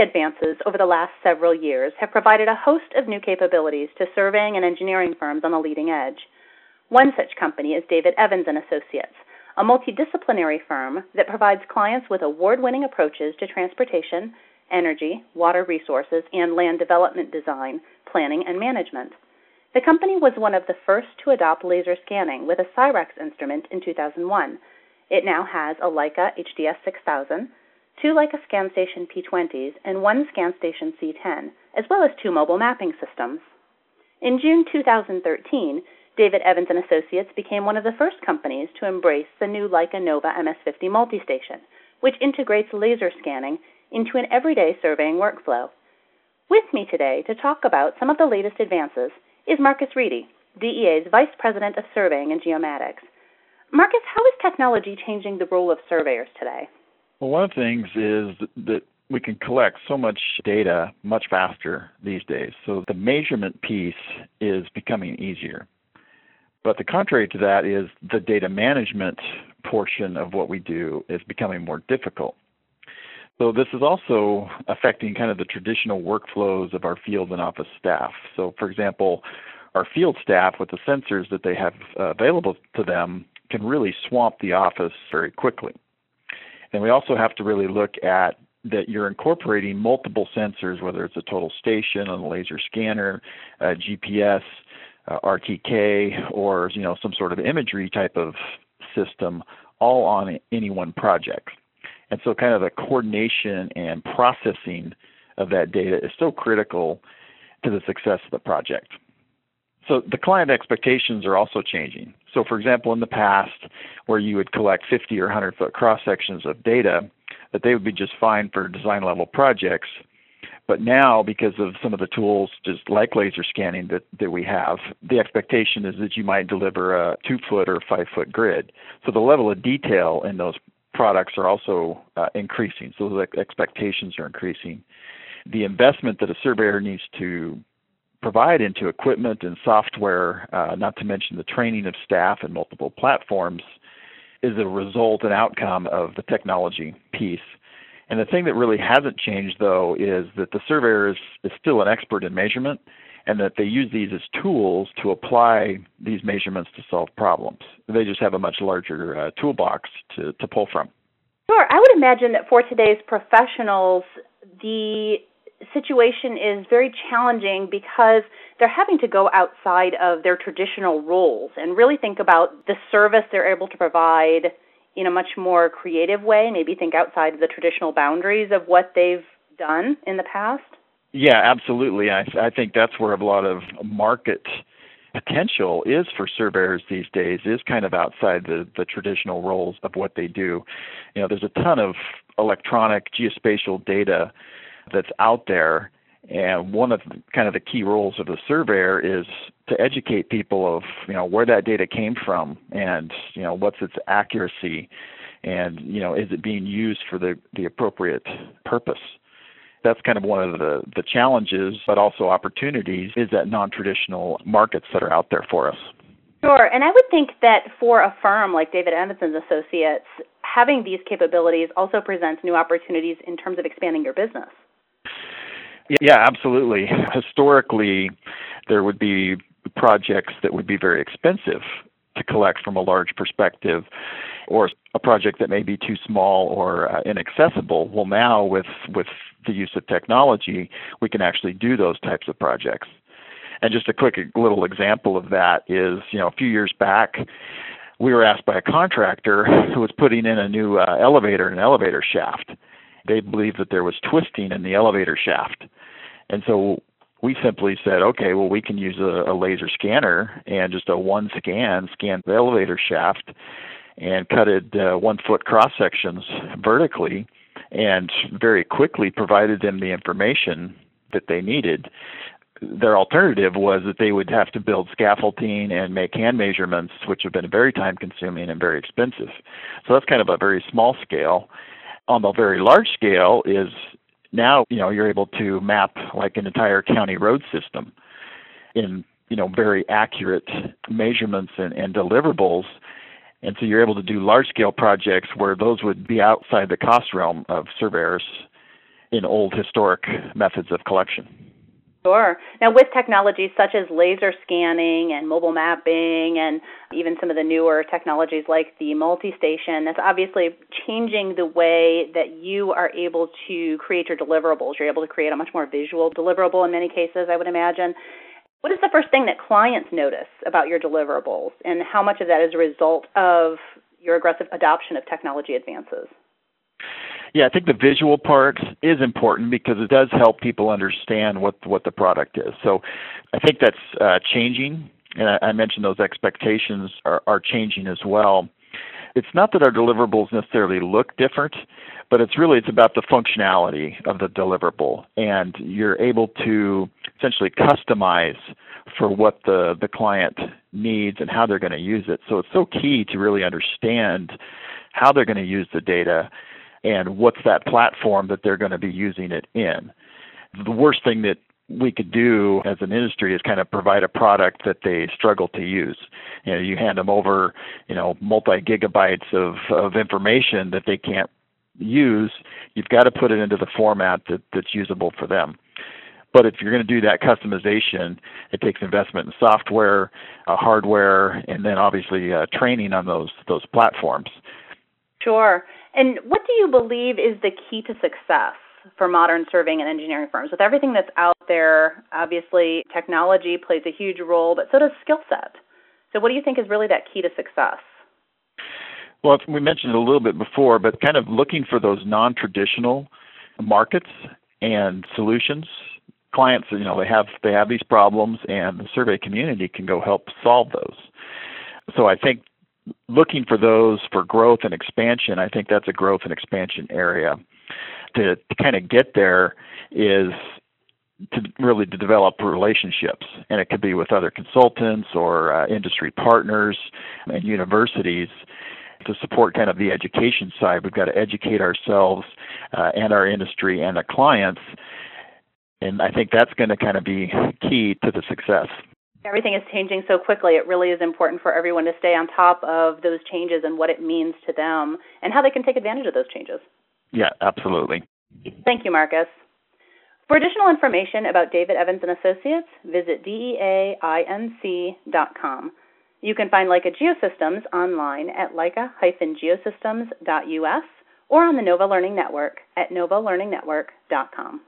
Advances over the last several years have provided a host of new capabilities to surveying and engineering firms on the leading edge. One such company is David Evans and Associates, a multidisciplinary firm that provides clients with award-winning approaches to transportation, energy, water resources, and land development design, planning, and management. The company was one of the first to adopt laser scanning with a Cyrax instrument in 2001. It now has a Leica HDS 6000, two Leica ScanStation P20s, and one ScanStation C10, as well as two mobile mapping systems. In June 2013, David Evans and Associates became one of the first companies to embrace the new Leica Nova MS50 multistation, which integrates laser scanning into an everyday surveying workflow. With me today to talk about some of the latest advances is Marcus Reedy, DEA's Vice President of Surveying and Geomatics. Marcus, how is technology changing the role of surveyors today? Well, one of the things is that we can collect so much data much faster these days. So the measurement piece is becoming easier. But the contrary to that is the data management portion of what we do is becoming more difficult. So this is also affecting kind of the traditional workflows of our field and office staff. So for example, our field staff with the sensors that they have uh, available to them can really swamp the office very quickly. And we also have to really look at that you're incorporating multiple sensors, whether it's a total station, a laser scanner, a GPS, uh, RTK, or you know some sort of imagery type of system, all on any one project. And so, kind of the coordination and processing of that data is so critical to the success of the project. So, the client expectations are also changing. So, for example, in the past, where you would collect 50 or 100 foot cross sections of data, that they would be just fine for design level projects. But now, because of some of the tools, just like laser scanning that, that we have, the expectation is that you might deliver a two foot or five foot grid. So the level of detail in those products are also uh, increasing. So the expectations are increasing. The investment that a surveyor needs to provide into equipment and software, uh, not to mention the training of staff and multiple platforms, is a result and outcome of the technology piece. And the thing that really hasn't changed, though, is that the surveyor is, is still an expert in measurement and that they use these as tools to apply these measurements to solve problems. They just have a much larger uh, toolbox to, to pull from. Sure. I would imagine that for today's professionals, the situation is very challenging because they're having to go outside of their traditional roles and really think about the service they're able to provide in a much more creative way, maybe think outside of the traditional boundaries of what they've done in the past. Yeah, absolutely. I, I think that's where a lot of market potential is for surveyors these days is kind of outside the, the traditional roles of what they do. You know, there's a ton of electronic geospatial data that's out there, and one of the, kind of the key roles of the surveyor is to educate people of you know where that data came from and you know what's its accuracy, and you know is it being used for the the appropriate purpose that's kind of one of the, the challenges, but also opportunities, is that non traditional markets that are out there for us. Sure, and I would think that for a firm like David Evans Associates, having these capabilities also presents new opportunities in terms of expanding your business. Yeah, absolutely. Historically, there would be projects that would be very expensive to collect from a large perspective, or a project that may be too small or uh, inaccessible. Well, now with with the use of technology, we can actually do those types of projects. And just a quick little example of that is, you know, a few years back, we were asked by a contractor who was putting in a new uh, elevator, an elevator shaft. They believed that there was twisting in the elevator shaft. And so we simply said, okay, well, we can use a, a laser scanner and just a one scan, scan the elevator shaft and cut it uh, one foot cross sections vertically and very quickly provided them the information that they needed. Their alternative was that they would have to build scaffolding and make hand measurements, which have been very time consuming and very expensive. So that's kind of a very small scale. On the very large scale is now you know you're able to map like an entire county road system in you know very accurate measurements and, and deliverables and so you're able to do large scale projects where those would be outside the cost realm of surveyors in old historic methods of collection. Sure. Now, with technologies such as laser scanning and mobile mapping, and even some of the newer technologies like the multi station, that's obviously changing the way that you are able to create your deliverables. You're able to create a much more visual deliverable in many cases, I would imagine. What is the first thing that clients notice about your deliverables, and how much of that is a result of your aggressive adoption of technology advances? Yeah, I think the visual part is important because it does help people understand what what the product is. So I think that's uh, changing, and I, I mentioned those expectations are, are changing as well. It's not that our deliverables necessarily look different, but it's really it's about the functionality of the deliverable, and you're able to essentially customize for what the the client needs and how they're going to use it. So it's so key to really understand how they're going to use the data and what's that platform that they're going to be using it in. The worst thing that we could do as an industry is kind of provide a product that they struggle to use. You know, you hand them over, you know, multi gigabytes of, of information that they can't use. You've got to put it into the format that, that's usable for them. But if you're going to do that customization, it takes investment in software, uh, hardware, and then obviously uh, training on those those platforms. Sure. And what do you believe is the key to success for modern surveying and engineering firms? With everything that's out there, obviously technology plays a huge role, but so does skill set. So, what do you think is really that key to success? Well, we mentioned it a little bit before, but kind of looking for those non traditional markets and solutions. Clients, you know, they have they have these problems, and the survey community can go help solve those. So I think looking for those for growth and expansion, I think that's a growth and expansion area. To, to kind of get there is to really to develop relationships, and it could be with other consultants or uh, industry partners and universities to support kind of the education side. We've got to educate ourselves uh, and our industry and the clients, and I think that's going to kind of be key to the success. Everything is changing so quickly. It really is important for everyone to stay on top of those changes and what it means to them and how they can take advantage of those changes. Yeah, absolutely. Thank you, Marcus. For additional information about David Evans and Associates, visit deainc.com. You can find Leica Geosystems online at leica-geosystems.us or on the Nova Learning Network at novalearningnetwork.com.